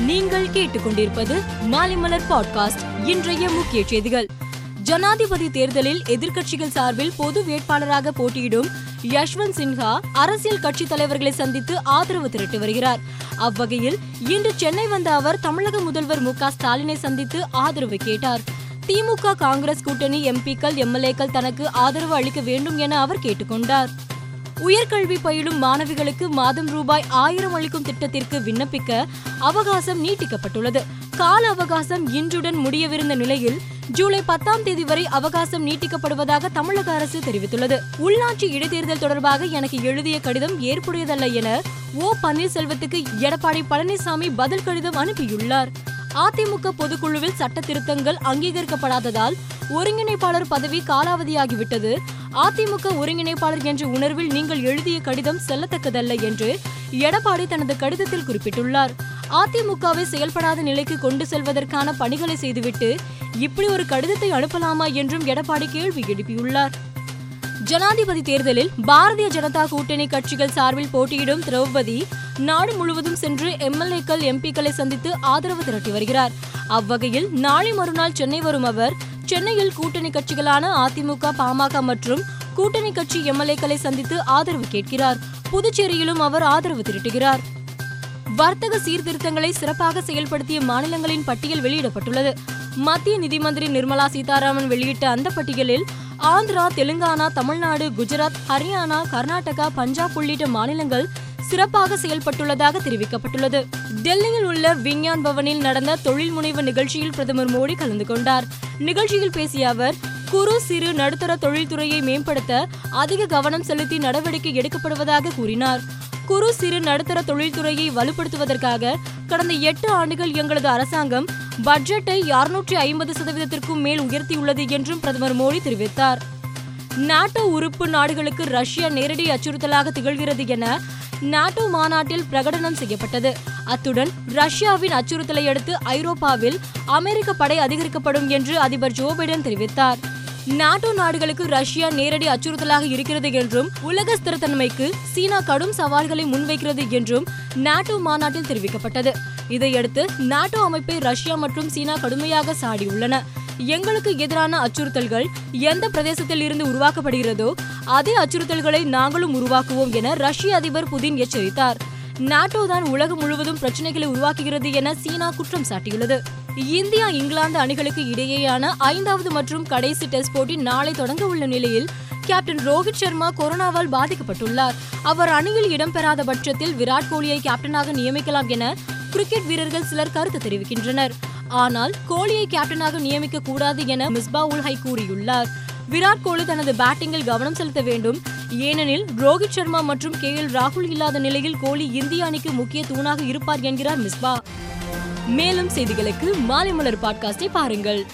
நீங்கள் கேட்டுக்கொண்டிருப்பது மாலைமலர் பாட்காஸ்ட். இன்றைய முக்கிய செய்திகள். ஜனாதிபதி தேர்தலில் எதிர்க்கட்சிகள் சார்பில் பொது வேட்பாளராக போட்டியிடும் யஷ்வந்த் சின்ஹா அரசியல் கட்சி தலைவர்களை சந்தித்து ஆதரவு திரட்டி வருகிறார். அவ்வகையில் இன்று சென்னை வந்த அவர் தமிழக முதல்வர் மு ஸ்டாலினை சந்தித்து ஆதரவு கேட்டார். திமுக காங்கிரஸ் கூட்டணி எம்பிக்கள் எம்எல்ஏக்கள் தனக்கு ஆதரவு அளிக்க வேண்டும் என அவர் கேட்டுக்கொண்டார். உயர்கல்வி பயிலும் மாணவிகளுக்கு மாதம் ரூபாய் ஆயிரம் அளிக்கும் திட்டத்திற்கு விண்ணப்பிக்க அவகாசம் நீட்டிக்கப்பட்டுள்ளது. கால அவகாசம் இன்றுடன் முடியவிருந்த நிலையில் ஜூலை பத்தாம் தேதி வரை அவகாசம் நீட்டிக்கப்படுவதாக தமிழக அரசு தெரிவித்துள்ளது. உள்நாட்டு இடைத்தேர்தல் தொடர்பாக எனக்கு எழுதிய கடிதம் ஏற்புடையதல்ல என ஓ பன்னீர்செல்வத்துக்கு எடப்பாடி பழனிசாமி பதில் கடிதம் அனுப்பியுள்ளார். அதிமுக பொதுக்குழுவில் சட்ட திருத்தங்கள் அங்கீகரிக்கப்படாததால் ஒருங்கிணைப்பாளர் பதவி காலாவதியாகிவிட்டது. அதிமுக ஒருங்கிணைப்பாளர் என்ற உணர்வில் நீங்கள் எழுதிய கடிதம் செல்லத்தக்கதல்ல என்று எடப்பாடி தனது கடிதத்தில் குறிப்பிட்டுள்ளார். அதிமுகவை செயல்படாத நிலைக்கு கொண்டு செல்வதற்கான பணிகளை செய்துவிட்டு இப்படி ஒரு கடிதத்தை அனுப்பலாமா என்றும் எடப்பாடி கேள்வி எழுப்பியுள்ளார். ஜனாதிபதி தேர்தலில் பாரதிய ஜனதா கூட்டணி கட்சிகள் சார்பில் போட்டியிடும் திரௌபதி நாடு முழுவதும் சென்று எம்எல்ஏக்கள் எம்பிக்களை சந்தித்து ஆதரவு திரட்டி வருகிறார். அவ்வகையில் நாளை மறுநாள் சென்னை வரும் அவர் சென்னையில் கூட்டணி கட்சிகளான அதிமுக பாமக மற்றும் கூட்டணி கட்சி எம்எல்ஏக்களை சந்தித்து ஆதரவு கேட்கிறார். புதுச்சேரியிலும் அவர் ஆதரவு திரட்டுகிறார். வர்த்தக சீர்திருத்தங்களை சிறப்பாக செயல்படுத்திய மாநிலங்களின் பட்டியல் வெளியிடப்பட்டுள்ளது. மத்திய நிதி மந்திரி நிர்மலா சீதாராமன் வெளியிட்ட அந்த பட்டியலில் ஆந்திரா தெலுங்கானா தமிழ்நாடு குஜராத் ஹரியானா கர்நாடகா பஞ்சாப் உள்ளிட்ட மாநிலங்கள் சிறப்பாக செயல்பட்டுள்ளதாக தெரிவிக்கப்பட்டுள்ளது. டெல்லியில் உள்ள விஞ்ஞான் பவனில் நடந்த தொழில் முனைவு நிகழ்ச்சியில் பிரதமர் மோடி கலந்து கொண்டார். நிகழ்ச்சியில் பேசிய அவர் குறு சிறு நடுத்தர தொழில்துறையை மேம்படுத்த அதிக கவனம் செலுத்தி நடவடிக்கை எடுக்கப்படுவதாக கூறினார். குறு சிறு நடுத்தர தொழில்துறையை வலுப்படுத்துவதற்காக கடந்த எட்டு ஆண்டுகள் எங்களது அரசாங்கம் பட்ஜெட்டை இருநூற்றி ஐம்பது சதவீதத்திற்கும் மேல் உயர்த்தியுள்ளது என்றும் பிரதமர் மோடி தெரிவித்தார். நாட்டோ உறுப்பு நாடுகளுக்கு ரஷ்யா நேரடி அச்சுறுத்தலாக திகழ்கிறது என நாட்டோ மாநாட்டில் பிரகடனம் செய்யப்பட்டது. அத்துடன் ரஷ்யாவின் அச்சுறுத்தலை அடுத்து ஐரோப்பாவில் அமெரிக்க படை அதிகரிக்கப்படும் என்று அதிபர் ஜோ பைடன் தெரிவித்தார். நாட்டோ நாடுகளுக்கு ரஷ்யா நேரடி அச்சுறுத்தலாக இருக்கிறது என்றும் உலக ஸ்திரத்தன்மைக்கு சீனா கடும் சவால்களை முன்வைக்கிறது என்றும் நாட்டோ மாநாட்டில் தெரிவிக்கப்பட்டது. இதையடுத்து நாட்டோ அமைப்பை ரஷ்யா மற்றும் சீனா கடுமையாக சாடியுள்ளன. எங்களுக்கு எதிரான அச்சுறுத்தல்கள் எந்த பிரதேசத்தில் இருந்து உருவாக்கப்படுகிறதோ அதே அச்சுறுத்தல்களை நாங்களும் உருவாக்குவோம் என ரஷ்ய அதிபர் புதின் எச்சரித்தார். நாட்டோ தான் உலகம் முழுவதும் பிரச்சனைகளை உருவாக்குகிறது என சீனா குற்றம் சாட்டியுள்ளது. இந்தியா இங்கிலாந்து அணிகளுக்கு இடையேயான ஐந்தாவது மற்றும் கடைசி டெஸ்ட் போட்டி நாளை தொடங்க உள்ள நிலையில் கேப்டன் ரோஹித் சர்மா கொரோனாவால் பாதிக்கப்பட்டுள்ளார். அவர் அணியில் இடம்பெறாத பட்சத்தில் விராட் கோலியை கேப்டனாக நியமிக்கலாம் என கிரிக்கெட் வீரர்கள் சிலர் கருத்து தெரிவிக்கின்றனர். ஆனால் கோலியை கேப்டனாக நியமிக்க கூடாது என மிஸ்பா உல்ஹை கூறியுள்ளார். விராட் கோலி தனது பேட்டிங்கில் கவனம் செலுத்த வேண்டும். ஏனெனில் ரோஹித் சர்மா மற்றும் கே எல் ராகுல் இல்லாத நிலையில் கோலி இந்திய அணிக்கு முக்கிய தூணாக இருப்பார் என்கிறார் மிஸ்பா. மேலும் செய்திகளுக்கு மாலை மலர் பாட்காஸ்டை பாருங்கள்.